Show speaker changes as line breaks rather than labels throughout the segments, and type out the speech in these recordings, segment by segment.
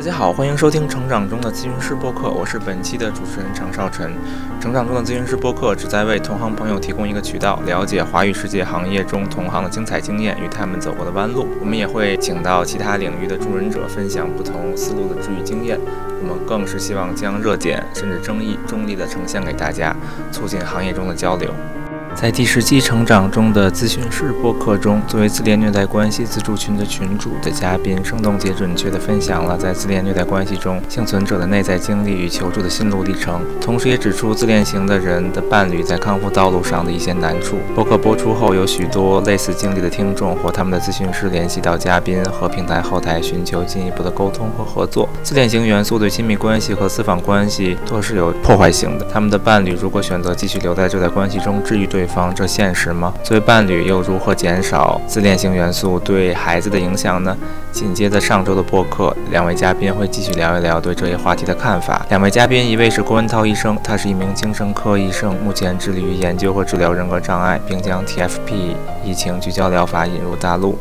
大家好，欢迎收听《成长中的咨询师播客》，我是本期的主持人常少晨。成长中的咨询师播客旨在为同行朋友提供一个渠道，了解华语世界行业中同行的精彩经验与他们走过的弯路。我们也会请到其他领域的助人者分享不同思路的治愈经验。我们更是希望将热点甚至争议中立的呈现给大家，促进行业中的交流。在第十期成长中的咨询师播客中，作为自恋虐待关系自助群的群主的嘉宾，生动且准确地分享了在自恋虐待关系中幸存者的内在经历与求助的心路历程，同时也指出自恋型的人的伴侣在康复道路上的一些难处。播客播出后，有许多类似经历的听众或他们的咨询师联系到嘉宾和平台后台，寻求进一步的沟通和合作。自恋型元素对亲密关系和私访关系都是有破坏性的。他们的伴侣如果选择继续留在这段关系中治愈对。对方这现实吗？作为伴侣又如何减少自恋型元素对孩子的影响呢？紧接着上周的播客，两位嘉宾会继续聊一聊对这一话题的看法。两位嘉宾，一位是郭文涛医生，他是一名精神科医生，目前致力于研究和治疗人格障碍，并将 TFP 疫情聚焦疗法引入大陆。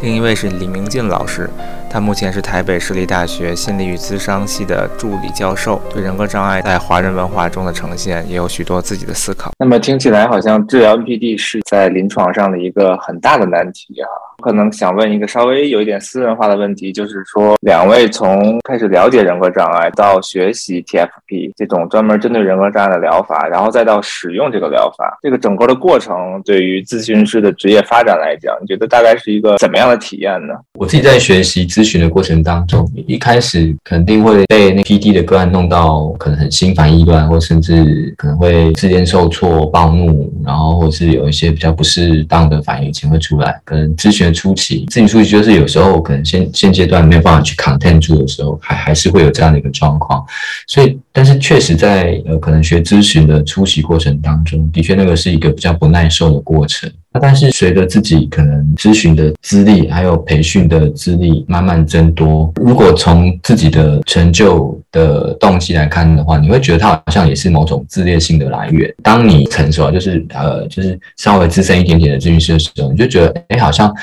另一位是李明进老师，他目前是台北市立大学心理与咨商系的助理教授，对人格障碍在华人文化中的呈现也有许多自己的思考。那么听起来好像治疗 NPD 是在临床上的一个很大的难题啊。可能想问一个稍微有一点私人化的问题，就是说，两位从开始了解人格障碍到学习 TFP 这种专门针对人格障碍的疗法，然后再到使用这个疗法，这个整个的过程对于咨询师的职业发展来讲，你觉得大概是一个怎么样的体验呢？
我自己在学习咨询的过程当中，一开始肯定会被那 PD 的个案弄到可能很心烦意乱，或甚至可能会之间受挫、暴怒，然然后或是有一些比较不适当的反应情会出来，可能咨询。初期，咨询初期就是有时候可能现现阶段没有办法去 content 住的时候，还还是会有这样的一个状况。所以，但是确实在呃可能学咨询的初期过程当中，的确那个是一个比较不耐受的过程。那但是随着自己可能咨询的资历还有培训的资历慢慢增多，如果从自己的成就的动机来看的话，你会觉得它好像也是某种自恋性的来源。当你成熟，就是呃就是稍微资深一点点的咨询师的时候，你就觉得哎好像。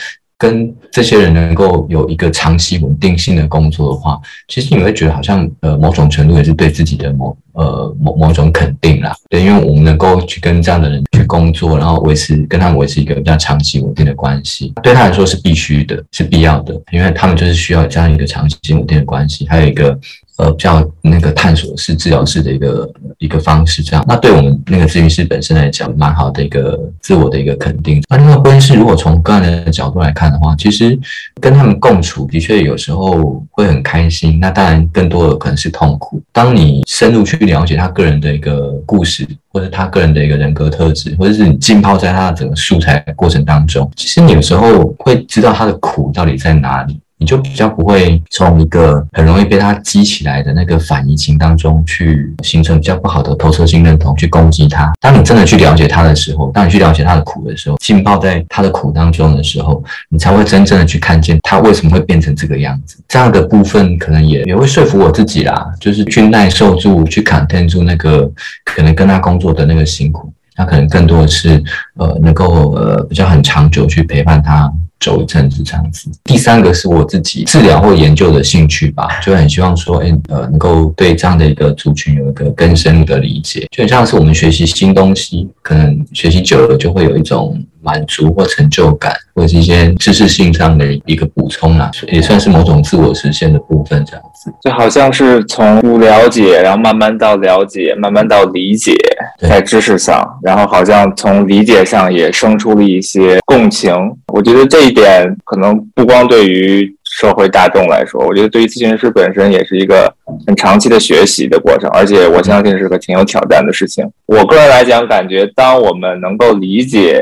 跟这些人能够有一个长期稳定性的工作的话，其实你会觉得好像呃某种程度也是对自己的某呃某某种肯定啦。对，因为我们能够去跟这样的人去工作，然后维持跟他们维持一个比较长期稳定的关系，对他来说是必须的，是必要的，因为他们就是需要这样一个长期稳定的关系，还有一个。呃，比较那个探索式治疗式的一个一个方式，这样，那对我们那个咨询师本身来讲，蛮好的一个自我的一个肯定。那另外，关键是如果从个人的角度来看的话，其实跟他们共处的确有时候会很开心。那当然，更多的可能是痛苦。当你深入去了解他个人的一个故事，或者他个人的一个人格特质，或者是你浸泡在他的整个素材过程当中，其实你有时候会知道他的苦到底在哪里。你就比较不会从一个很容易被他激起来的那个反移情当中去形成比较不好的投射性认同，去攻击他。当你真的去了解他的时候，当你去了解他的苦的时候，浸泡在他的苦当中的时候，你才会真正的去看见他为什么会变成这个样子。这样的部分可能也也会说服我自己啦，就是去耐受住，去 contain 住那个可能跟他工作的那个辛苦。他可能更多的是呃能够呃比较很长久去陪伴他。走一阵子这样子。第三个是我自己治疗或研究的兴趣吧，就很希望说，哎，呃，能够对这样的一个族群有一个更深入的理解。就很像是我们学习新东西，可能学习久了就会有一种满足或成就感，或者是一些知识性上的一个补充啦，也算是某种自我实现的部分这样子。
就好像是从不了解，然后慢慢到了解，慢慢到理解，在知识上，然后好像从理解上也生出了一些共情。我觉得这一点可能不光对于社会大众来说，我觉得对于咨询师本身也是一个很长期的学习的过程，而且我相信是个挺有挑战的事情。我个人来讲，感觉当我们能够理解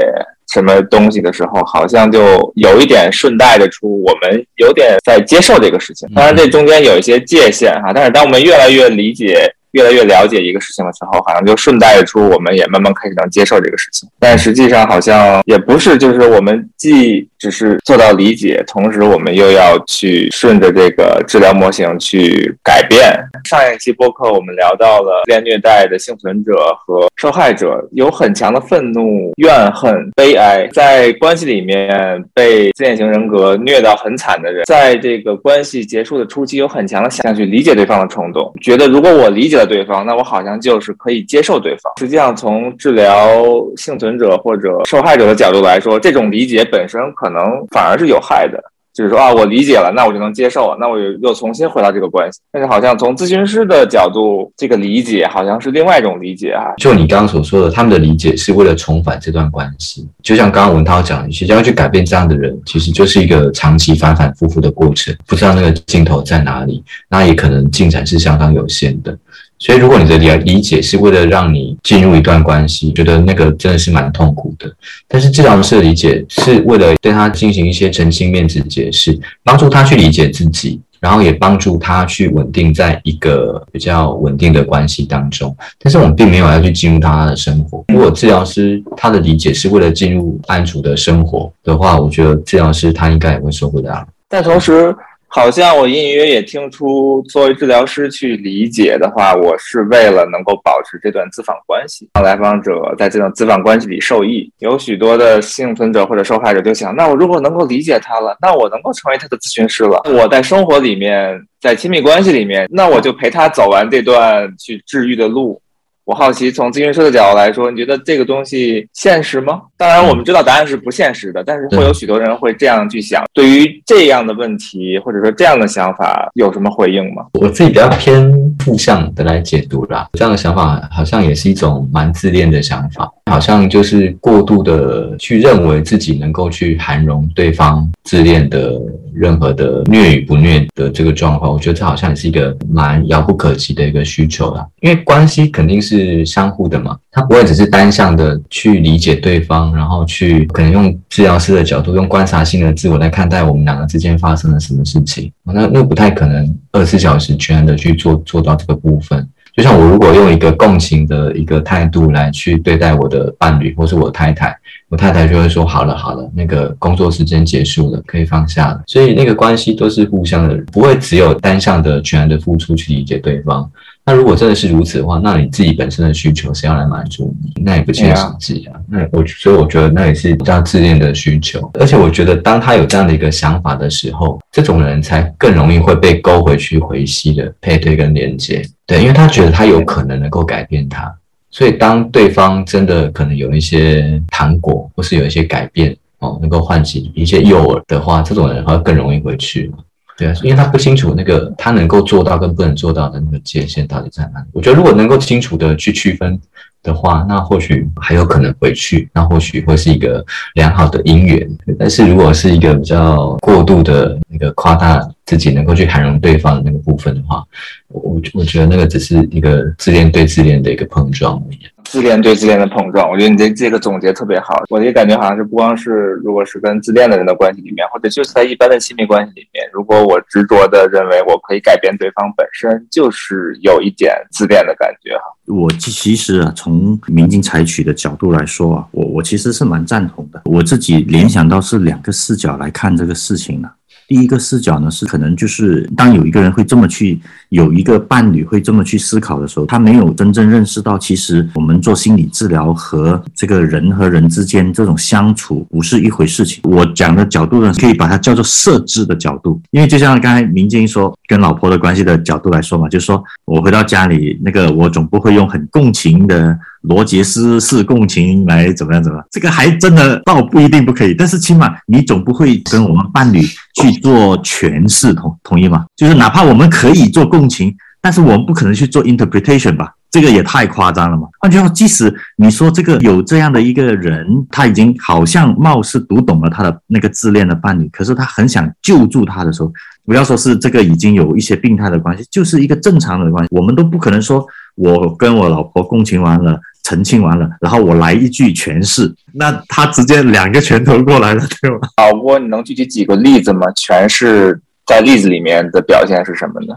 什么东西的时候，好像就有一点顺带着出，我们有点在接受这个事情。当然，这中间有一些界限哈，但是当我们越来越理解。越来越了解一个事情的时候，好像就顺带着出，我们也慢慢开始能接受这个事情。但实际上好像也不是，就是我们既只是做到理解，同时我们又要去顺着这个治疗模型去改变。上一期播客我们聊到了恋虐待的幸存者和受害者有很强的愤怒、怨恨、悲哀，在关系里面被自恋型人格虐到很惨的人，在这个关系结束的初期有很强的想去理解对方的冲动，觉得如果我理解了对方，那我好像就是可以接受对方。实际上，从治疗幸存者或者受害者的角度来说，这种理解本身可可能反而是有害的。就是说啊，我理解了，那我就能接受，那我又又重新回到这个关系。但是好像从咨询师的角度，这个理解好像是另外一种理解啊。
就你刚刚所说的，他们的理解是为了重返这段关系。就像刚刚文涛讲，其实要去改变这样的人，其实就是一个长期反反复复的过程，不知道那个尽头在哪里，那也可能进展是相当有限的。所以，如果你的理理解是为了让你进入一段关系，觉得那个真的是蛮痛苦的。但是治疗师的理解是为了对他进行一些澄清、面子解释，帮助他去理解自己，然后也帮助他去稳定在一个比较稳定的关系当中。但是我们并没有要去进入他的生活。如果治疗师他的理解是为了进入案主的生活的话，我觉得治疗师他应该也会受不了。
但同时，好像我隐隐约也听出，作为治疗师去理解的话，我是为了能够保持这段咨访关系，让来访者在这段咨访关系里受益。有许多的幸存者或者受害者就想，那我如果能够理解他了，那我能够成为他的咨询师了。我在生活里面，在亲密关系里面，那我就陪他走完这段去治愈的路。我好奇，从咨询师的角度来说，你觉得这个东西现实吗？当然，我们知道答案是不现实的，但是会有许多人会这样去想。对于这样的问题，或者说这样的想法，有什么回应吗？
我自己比较偏负向的来解读啦，这样的想法好像也是一种蛮自恋的想法，好像就是过度的去认为自己能够去涵容对方自恋的。任何的虐与不虐的这个状况，我觉得这好像也是一个蛮遥不可及的一个需求啦。因为关系肯定是相互的嘛，他不会只是单向的去理解对方，然后去可能用治疗师的角度，用观察性的自我来看待我们两个之间发生了什么事情。那那不太可能二十四小时全然的去做做到这个部分。就像我如果用一个共情的一个态度来去对待我的伴侣或是我太太。我太太就会说：“好了好了，那个工作时间结束了，可以放下了。”所以那个关系都是互相的，不会只有单向的全然的付出去理解对方。那如果真的是如此的话，那你自己本身的需求谁要来满足你？那也不切实际啊。那我所以我觉得那也是比较自恋的需求。而且我觉得当他有这样的一个想法的时候，这种人才更容易会被勾回去回吸的配对跟连接。对，因为他觉得他有可能能够改变他。所以，当对方真的可能有一些糖果，或是有一些改变哦，能够唤起一些诱饵的话，这种人会更容易回去。对啊，因为他不清楚那个他能够做到跟不能做到的那个界限到底在哪里。我觉得，如果能够清楚的去区分的话，那或许还有可能回去，那或许会是一个良好的姻缘。但是如果是一个比较过度的那个夸大自己能够去涵容对方的那个部分的话，我我觉得那个只是一个自恋对自恋的一个碰撞而已。
自恋对自恋的碰撞，我觉得你这这个总结特别好。我也感觉好像是不光是如果是跟自恋的人的关系里面，或者就是在一般的亲密关系里面，如果我执着的认为我可以改变对方，本身就是有一点自恋的感觉哈。
我其实啊，从民警采取的角度来说啊，我我其实是蛮赞同的。我自己联想到是两个视角来看这个事情的。第一个视角呢，是可能就是当有一个人会这么去，有一个伴侣会这么去思考的时候，他没有真正认识到，其实我们做心理治疗和这个人和人之间这种相处不是一回事情。我讲的角度呢，可以把它叫做设置的角度，因为就像刚才明晶说，跟老婆的关系的角度来说嘛，就是说我回到家里，那个我总不会用很共情的。罗杰斯式共情来怎么样？怎么样？这个还真的倒不一定不可以，但是起码你总不会跟我们伴侣去做诠释，同同意吗？就是哪怕我们可以做共情，但是我们不可能去做 interpretation 吧？这个也太夸张了嘛！换句话说，即使你说这个有这样的一个人，他已经好像貌似读懂了他的那个自恋的伴侣，可是他很想救助他的时候，不要说是这个已经有一些病态的关系，就是一个正常的关系，我们都不可能说我跟我老婆共情完了。澄清完了，然后我来一句诠释，那他直接两个拳头过来了，对吗？
老 郭，你能具体举个例子吗？诠释在例子里面的表现是什么呢？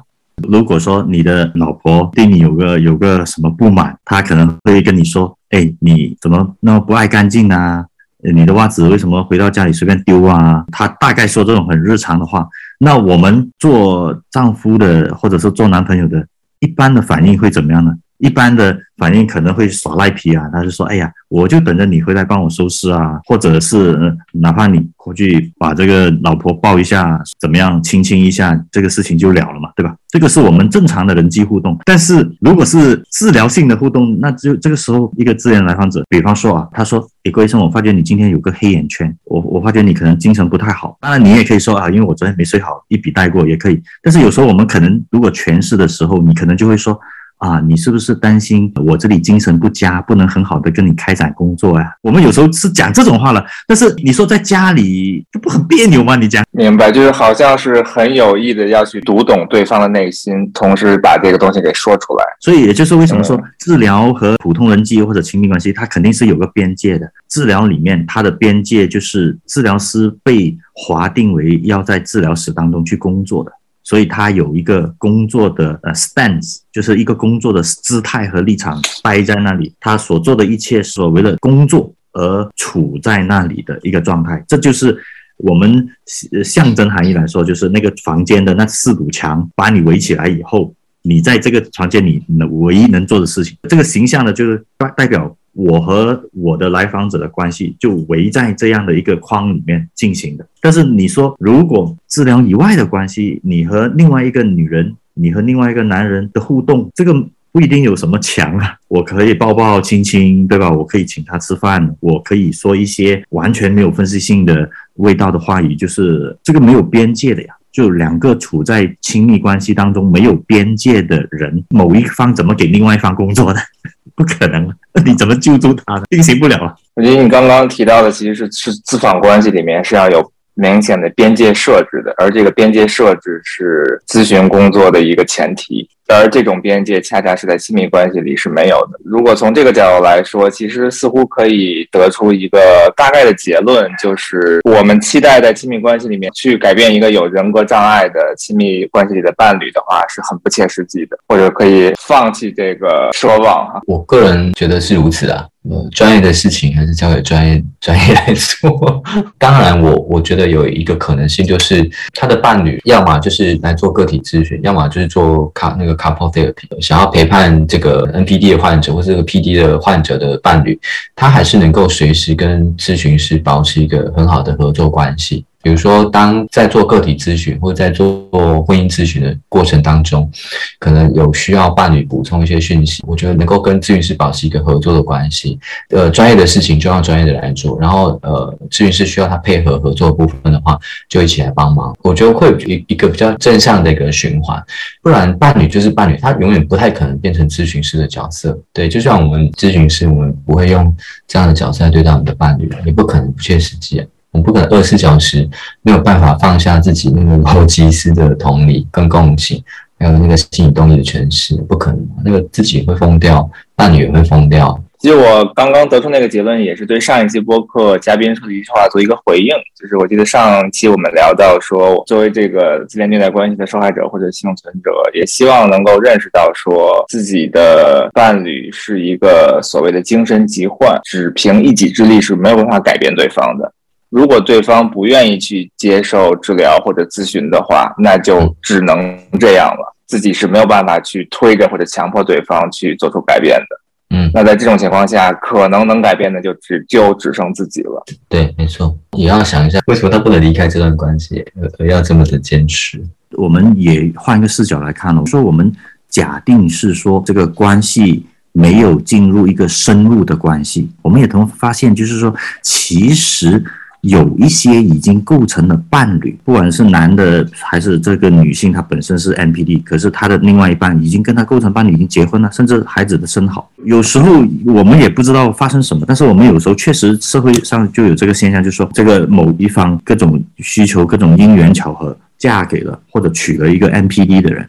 如果说你的老婆对你有个有个什么不满，她可能会跟你说：“哎，你怎么那么不爱干净呢？呃你的袜子为什么回到家里随便丢啊？她大概说这种很日常的话，那我们做丈夫的或者是做男朋友的，一般的反应会怎么样呢？一般的反应可能会耍赖皮啊，他就说：“哎呀，我就等着你回来帮我收拾啊，或者是、哪怕你回去把这个老婆抱一下，怎么样，亲亲一下，这个事情就了了嘛，对吧？这个是我们正常的人际互动。但是如果是治疗性的互动，那就这个时候一个自然来访者，比方说啊，他说：‘诶，郭医生，我发觉你今天有个黑眼圈，我我发觉你可能精神不太好。’当然你也可以说啊，因为我昨天没睡好，一笔带过也可以。但是有时候我们可能如果诠释的时候，你可能就会说。啊，你是不是担心我这里精神不佳，不能很好的跟你开展工作呀、我们有时候是讲这种话了，但是你说在家里，这不很别扭吗？你讲，
明白，就是好像是很有意的要去读懂对方的内心，同时把这个东西给说出来。
所以也就是为什么说治疗和普通人际或者亲密关系，它肯定是有个边界的。治疗里面它的边界就是治疗师被划定为要在治疗室当中去工作的。所以他有一个工作的呃 stance，就是一个工作的姿态和立场待在那里，他所做的一切所谓的工作而处在那里的一个状态，这就是我们呃象征含义来说，就是那个房间的那四堵墙把你围起来以后，你在这个房间里唯一能做的事情，这个形象呢，就是代代表我和我的来访者的关系就围在这样的一个框里面进行的。但是你说，如果治疗以外的关系，你和另外一个女人，你和另外一个男人的互动，这个不一定有什么墙啊。我可以抱抱亲亲，对吧？我可以请他吃饭，我可以说一些完全没有分析性的味道的话语，就是这个没有边界的呀。就两个处在亲密关系当中没有边界的人，某一方怎么给另外一方工作呢？不可能，你怎么救助他呢？进行不了了。
我觉得你刚刚提到的其实是是咨访关系里面是要有明显的边界设置的，而这个边界设置是咨询工作的一个前提，而这种边界恰恰是在亲密关系里是没有的。如果从这个角度来说，其实似乎可以得出一个大概的结论，就是我们期待在亲密关系里面去改变一个有人格障碍的亲密关系里的伴侣的话，是很不切实际的，或者可以放弃这个奢望哈。
我个人觉得是如此啊。呃，专业的事情还是交给专业专业来做。当然我，我觉得有一个可能性，就是他的伴侣要么就是来做个体咨询，要么就是做卡那个 couple therapy，想要陪伴这个 NPD 的患者或者这个 PD 的患者的伴侣，他还是能够随时跟咨询师保持一个很好的合作关系。比如说，当在做个体咨询或者在做婚姻咨询的过程当中，可能有需要伴侣补充一些讯息，我觉得能够跟咨询师保持一个合作的关系。呃，专业的事情就让专业的来做，然后呃，咨询师需要他配合合作部分的话，就一起来帮忙。我觉得会有一一个比较正向的一个循环，不然伴侣就是伴侣，他永远不太可能变成咨询师的角色。对，就像我们咨询师，我们不会用这样的角色来对待我们的伴侣，也不可能不切实际。我们不可能二十四小时没有办法放下自己那个逻辑式的同理跟共情，还有那个心理动力的诠释，不可能，那个自己会疯掉，伴侣也会疯掉。
其实我刚刚得出那个结论，也是对上一期播客嘉宾说的一句话做一个回应。就是我记得上期我们聊到说，作为这个自恋虐待关系的受害者或者幸存者，也希望能够认识到说自己的伴侣是一个所谓的精神疾患，只凭一己之力是没有办法改变对方的。如果对方不愿意去接受治疗或者咨询的话，那就只能这样了。自己是没有办法去推着或者强迫对方去做出改变的。
嗯，
那在这种情况下，可能能改变的就只就只剩自己了。
对，没错，也要想一下，为什么他不能离开这段关系，而而要这么的坚持？
我们也换一个视角来看了，说我们假定是说这个关系没有进入一个深入的关系，我们也同发现，就是说其实。有一些已经构成了伴侣，不管是男的还是这个女性，她本身是 NPD，可是她的另外一半已经跟她构成伴侣，已经结婚了，甚至孩子的生好。有时候我们也不知道发生什么，但是我们有时候确实社会上就有这个现象，就说这个某一方各种需求、各种因缘巧合嫁给了或者娶了一个 NPD 的人。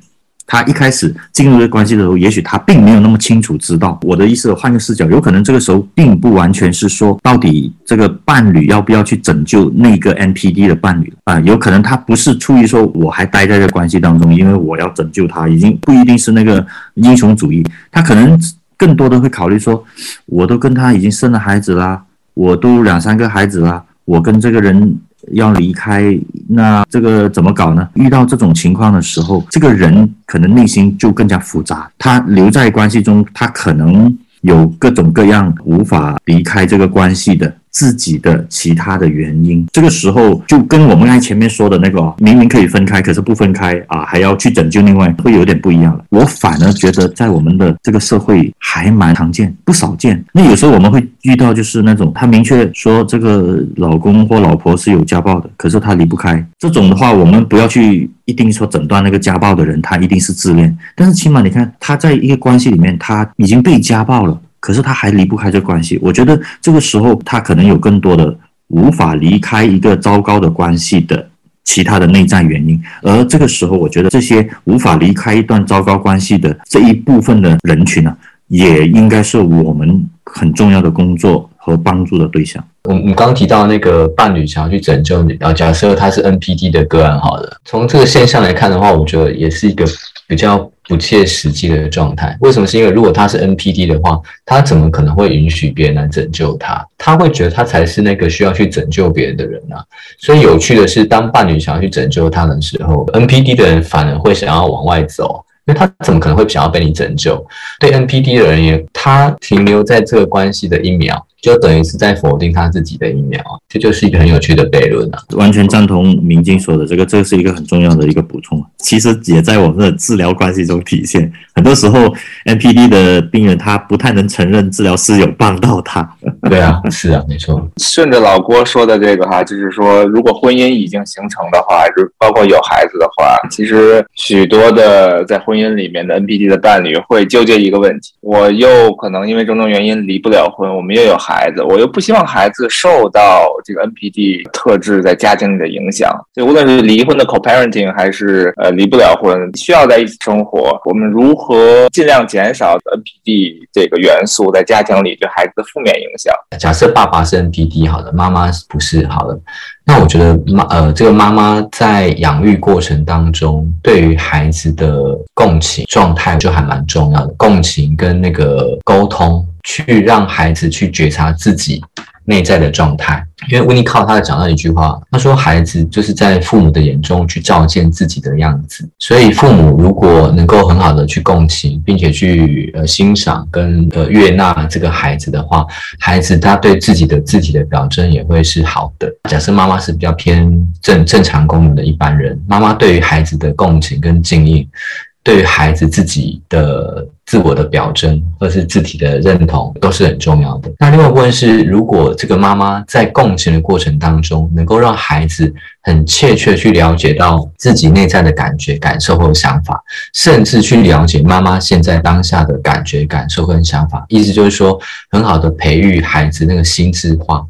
他一开始进入这个关系的时候，也许他并没有那么清楚知道。我的意思，换个视角，有可能这个时候并不完全是说到底这个伴侣要不要去拯救那个 NPD 的伴侣啊、有可能他不是出于说我还待在这关系当中，因为我要拯救他，已经不一定是那个英雄主义，他可能更多的会考虑说，我都跟他已经生了孩子啦。我都两三个孩子了，我跟这个人要离开，那这个怎么搞呢？遇到这种情况的时候，这个人可能内心就更加复杂。他留在关系中，他可能有各种各样无法离开这个关系的。自己的其他的原因，这个时候就跟我们刚才前面说的那个明明可以分开，可是不分开啊，还要去拯救另外，会有点不一样了。我反而觉得在我们的这个社会还蛮常见，不少见。那有时候我们会遇到就是那种他明确说这个老公或老婆是有家暴的，可是他离不开。这种的话，我们不要去一定说诊断那个家暴的人他一定是自恋，但是起码你看他在一个关系里面他已经被家暴了。可是他还离不开这关系，我觉得这个时候他可能有更多的无法离开一个糟糕的关系的其他的内在原因，而这个时候我觉得这些无法离开一段糟糕关系的这一部分的人群呢，也应该是我们很重要的工作和帮助的对象。
我我刚提到那个伴侣想要去拯救你，然后假设他是 NPD 的个案，好了，从这个现象来看的话，我觉得也是一个比较。不切实际的状态，为什么？是因为如果他是 NPD 的话，他怎么可能会允许别人来拯救他？他会觉得他才是那个需要去拯救别人的人啊。所以有趣的是，当伴侣想要去拯救他的时候，NPD 的人反而会想要往外走。因为他怎么可能会想要被你拯救？对 NPD 的人也，他停留在这个关系的一秒，就等于是在否定他自己的一秒这就是一个很有趣的悖论啊！
完全赞同明晶说的这个，这是一个很重要的一个补充。其实也在我们的治疗关系中体现。很多时候，NPD 的病人他不太能承认治疗师有帮到他。
对啊，是啊，没错。
顺着老郭说的这个哈，就是说，如果婚姻已经形成的话，就包括有孩子的话，其实许多的在婚姻里面的 NPD 的伴侣会纠结一个问题：我又可能因为种种原因离不了婚，我们又有孩孩子，我又不希望孩子受到这个 NPD 特质在家庭里的影响。所以，无论是离婚的 co-parenting，还是呃离不了婚，需要在一起生活，我们如何尽量减少 NPD 这个元素在家庭里对孩子的负面影响？
假设爸爸是 NPD 好的，妈妈不是好的，那我觉得妈呃这个妈妈在养育过程当中，对于孩子的共情状态就还蛮重要的，共情跟那个沟通，去让孩子去觉察自己。内在的状态，因为温尼靠他讲到一句话，他说孩子就是在父母的眼中去照见自己的样子，所以父母如果能够很好的去共情，并且去呃欣赏跟呃悦纳这个孩子的话，孩子他对自己的自己的表征也会是好的。假设妈妈是比较偏正正常功能的一般人，妈妈对于孩子的共情跟敬意。对于孩子自己的自我的表征，或是自体的认同，都是很重要的。那另外一部分是，如果这个妈妈在共情的过程当中，能够让孩子很切切去了解到自己内在的感觉、感受或想法，甚至去了解妈妈现在当下的感觉、感受跟想法，意思就是说，很好的培育孩子那个心智化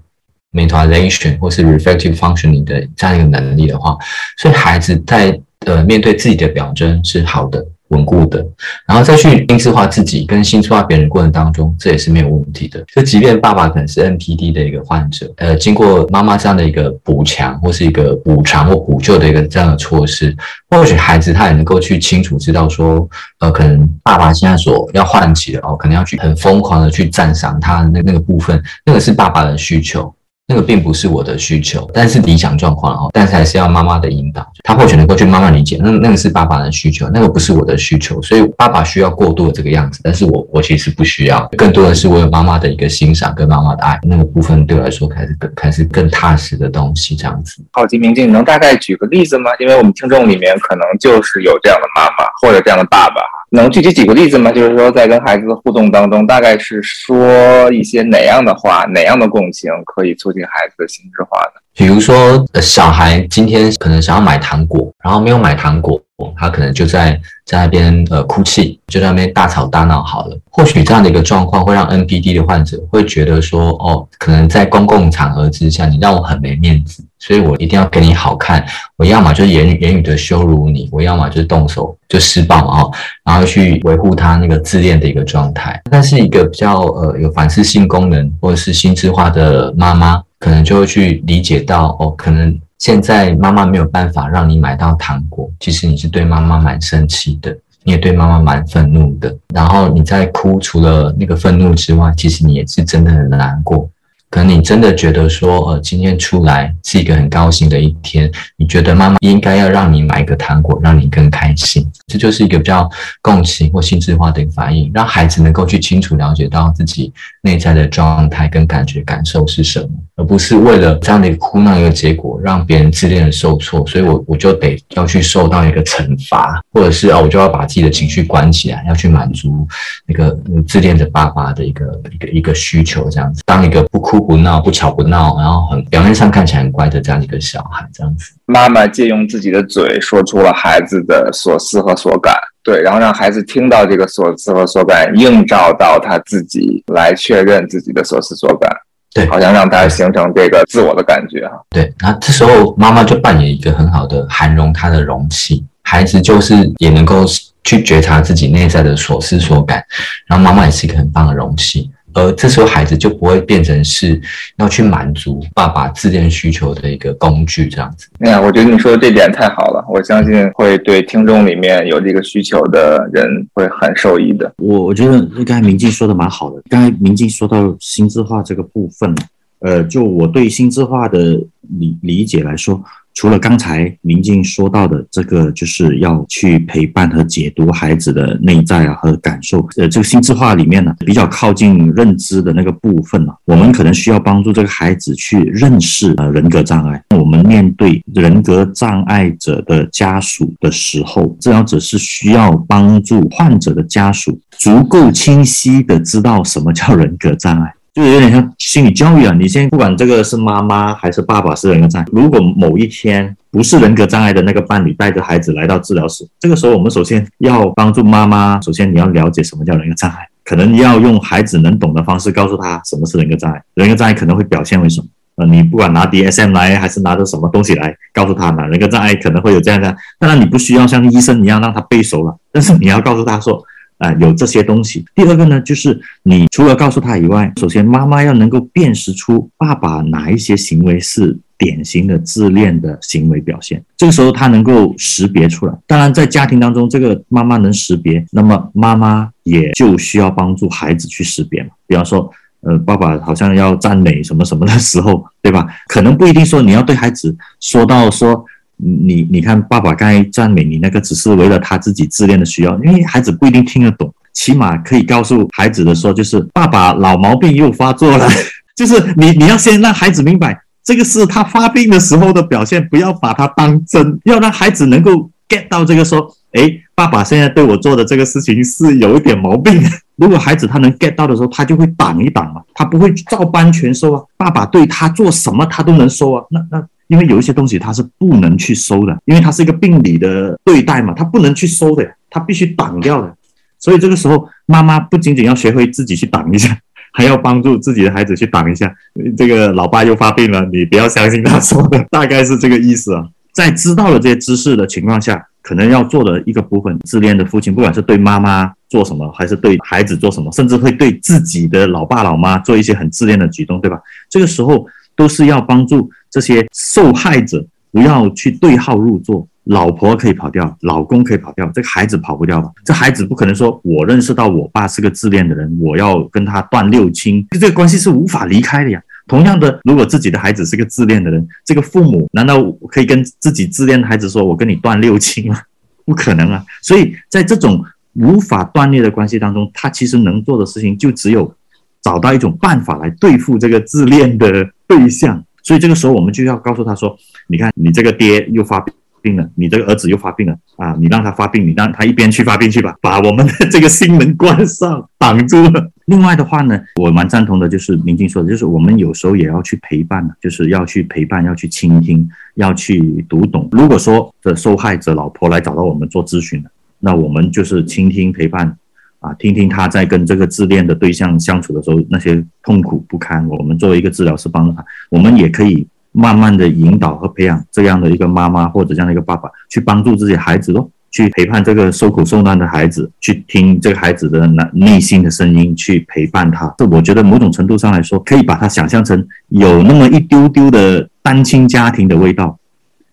（mentalization） 或是 reflective functioning 的这样一个能力的话，所以孩子在。呃，面对自己的表征是好的、稳固的，然后再去心智化自己跟心智化别人过程当中，这也是没有问题的。就即便爸爸可能是 NPD 的一个患者，呃，经过妈妈这样的一个补强或是一个补偿或补救的一个这样的措施，或许孩子他也能够去清楚知道说，呃，可能爸爸现在所要唤起的哦，可能要去很疯狂的去赞赏他的那那个部分，那个是爸爸的需求。那个并不是我的需求，但是理想状况哈，但是还是要妈妈的引导，他或许能够去慢慢理解。那那个是爸爸的需求，那个不是我的需求，所以爸爸需要过度的这个样子，但是我我其实不需要，更多的是我有妈妈的一个欣赏跟妈妈的爱，那个部分对我来说还是更还是更踏实的东西，这样子。
好奇明镜，能大概举个例子吗？因为我们听众里面可能就是有这样的妈妈或者这样的爸爸。能具体举个例子吗？就是说，在跟孩子的互动当中，大概是说一些哪样的话，哪样的共情可以促进孩子的心智化呢？
比如说，小孩今天可能想要买糖果，然后没有买糖果，他可能就在在那边呃哭泣，就在那边大吵大闹。好了，或许这样的一个状况会让 NPD 的患者会觉得说，哦，可能在公共场合之下，你让我很没面子。所以我一定要给你好看，我要么就是言语言语的羞辱你，我要么就是动手就施暴啊，然后去维护他那个自恋的一个状态。但是一个比较呃有反思性功能或者是心智化的妈妈，可能就会去理解到哦，可能现在妈妈没有办法让你买到糖果，其实你是对妈妈蛮生气的，你也对妈妈蛮愤怒的。然后你在哭，除了那个愤怒之外，其实你也是真的很难过。可能你真的觉得说，呃，今天出来是一个很高兴的一天，你觉得妈妈应该要让你买一个糖果，让你更开心，这就是一个比较共情或心智化的一个反应，让孩子能够去清楚了解到自己内在的状态跟感觉感受是什么，而不是为了这样的一个哭闹一个结果，让别人自恋的受挫，所以我我就得要去受到一个惩罚，或者是啊，我就要把自己的情绪关起来，要去满足那个自恋的爸爸的一个一个一个需求，这样子，当一个不哭。不闹不吵不闹，然后很表面上看起来很乖的这样一个小孩，这样子。
妈妈借用自己的嘴说出了孩子的所思和所感，对，然后让孩子听到这个所思和所感，映照到他自己来确认自己的所思所感，
对，
好像让他形成这个自我的感觉哈。
对，那这时候妈妈就扮演一个很好的涵容他的容器，孩子就是也能够去觉察自己内在的所思所感，然后妈妈也是一个很棒的容器。而这时候，孩子就不会变成是要去满足爸爸自恋需求的一个工具，这样子。
哎呀，我觉得你说的这点太好了，我相信会对听众里面有这个需求的人会很受益的。
我我觉得刚才明静说的蛮好的，刚才明静说到心智化这个部分，呃，就我对心智化的理理解来说。除了刚才明静说到的这个，就是要去陪伴和解读孩子的内在啊和感受，呃，这个心智化里面呢，比较靠近认知的那个部分呢，我们可能需要帮助这个孩子去认识呃人格障碍。我们面对人格障碍者的家属的时候，治疗者是需要帮助患者的家属足够清晰的知道什么叫人格障碍。就是有点像心理教育啊！你先不管这个是妈妈还是爸爸是人格障碍，如果某一天不是人格障碍的那个伴侣带着孩子来到治疗室，这个时候我们首先要帮助妈妈，首先你要了解什么叫人格障碍，可能要用孩子能懂的方式告诉他什么是人格障碍。人格障碍可能会表现为什么？呃，你不管拿 DSM 来还是拿着什么东西来告诉他呢？人格障碍可能会有这样的，当然你不需要像医生一样让他背熟了，但是你要告诉他说。啊，有这些东西。第二个呢，就是你除了告诉他以外，首先妈妈要能够辨识出爸爸哪一些行为是典型的自恋的行为表现。这个时候他能够识别出来。当然，在家庭当中，这个妈妈能识别，那么妈妈也就需要帮助孩子去识别嘛。比方说，呃，爸爸好像要赞美什么什么的时候，对吧？可能不一定说你要对孩子说到说。你你看，爸爸刚才赞美你那个，只是为了他自己自恋的需要，因为孩子不一定听得懂。起码可以告诉孩子的说，就是爸爸老毛病又发作了。就是你你要先让孩子明白，这个是他发病的时候的表现，不要把它当真，要让孩子能够 get 到这个说，哎，爸爸现在对我做的这个事情是有一点毛病。如果孩子他能 get 到的时候，他就会挡一挡嘛，他不会照搬全收啊。爸爸对他做什么，他都能收啊。那那。因为有一些东西它是不能去收的，因为它是一个病理的对待嘛，它不能去收的，它必须挡掉的。所以这个时候，妈妈不仅仅要学会自己去挡一下，还要帮助自己的孩子去挡一下。这个老爸又发病了，你不要相信他说的，大概是这个意思啊。在知道了这些知识的情况下，可能要做的一个部分，自恋的父亲，不管是对妈妈做什么，还是对孩子做什么，甚至会对自己的老爸老妈做一些很自恋的举动，对吧？这个时候都是要帮助。这些受害者不要去对号入座，老婆可以跑掉，老公可以跑掉，这个孩子跑不掉吧？这孩子不可能说，我认识到我爸是个自恋的人，我要跟他断六亲，就这个关系是无法离开的呀。同样的，如果自己的孩子是个自恋的人，这个父母难道可以跟自己自恋的孩子说，我跟你断六亲吗？不可能啊！所以在这种无法断裂的关系当中，他其实能做的事情就只有找到一种办法来对付这个自恋的对象。所以这个时候，我们就要告诉他说：“你看，你这个爹又发病了，你这个儿子又发病了啊！你让他发病，你让他一边去发病去吧，把我们的这个心门关上，挡住了。另外的话呢，我蛮赞同的，就是明静说的，就是我们有时候也要去陪伴，就是要去陪伴，要去倾听，要去读懂。如果说的受害者老婆来找到我们做咨询，那我们就是倾听陪伴。”啊，听听他在跟这个自恋的对象相处的时候那些痛苦不堪。我们作为一个治疗师帮助他，我们也可以慢慢的引导和培养这样的一个妈妈或者这样的一个爸爸，去帮助自己孩子咯，去陪伴这个受苦受难的孩子，去听这个孩子的那内心的声音，去陪伴他。这我觉得某种程度上来说，可以把它想象成有那么一丢丢的单亲家庭的味道，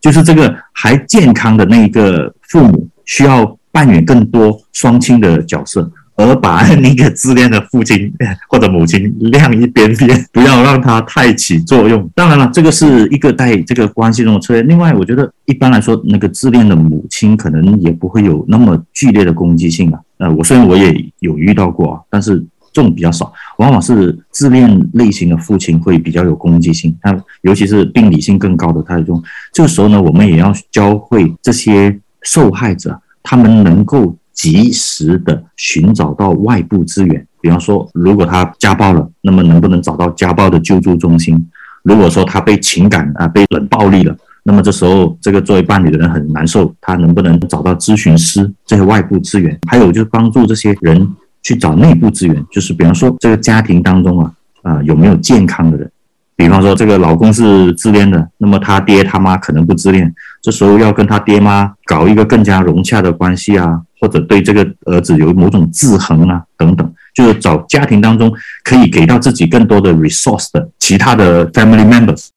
就是这个还健康的那一个父母需要扮演更多双亲的角色。而把那个自恋的父亲 或者母亲晾一边边，不要让他太起作用。当然了，这个是一个在这个关系中的策略。另外，我觉得一般来说，那个自恋的母亲可能也不会有那么剧烈的攻击性啊。呃，我虽然我也有遇到过啊，但是这种比较少，往往是自恋类型的父亲会比较有攻击性。他尤其是病理性更高的态度，这个时候呢，我们也要教会这些受害者，他们能够。及时的寻找到外部资源，比方说，如果他家暴了，那么能不能找到家暴的救助中心？如果说他被情感啊被冷暴力了，那么这时候这个作为伴侣的人很难受，他能不能找到咨询师这些外部资源？还有就是帮助这些人去找内部资源，就是比方说这个家庭当中啊啊有没有健康的人？比方说这个老公是自恋的，那么他爹他妈可能不自恋，这时候要跟他爹妈搞一个更加融洽的关系啊。或者对这个儿子有某种制衡啊，等等，就是找家庭当中可以给到自己更多的 resource 的其他的 family members。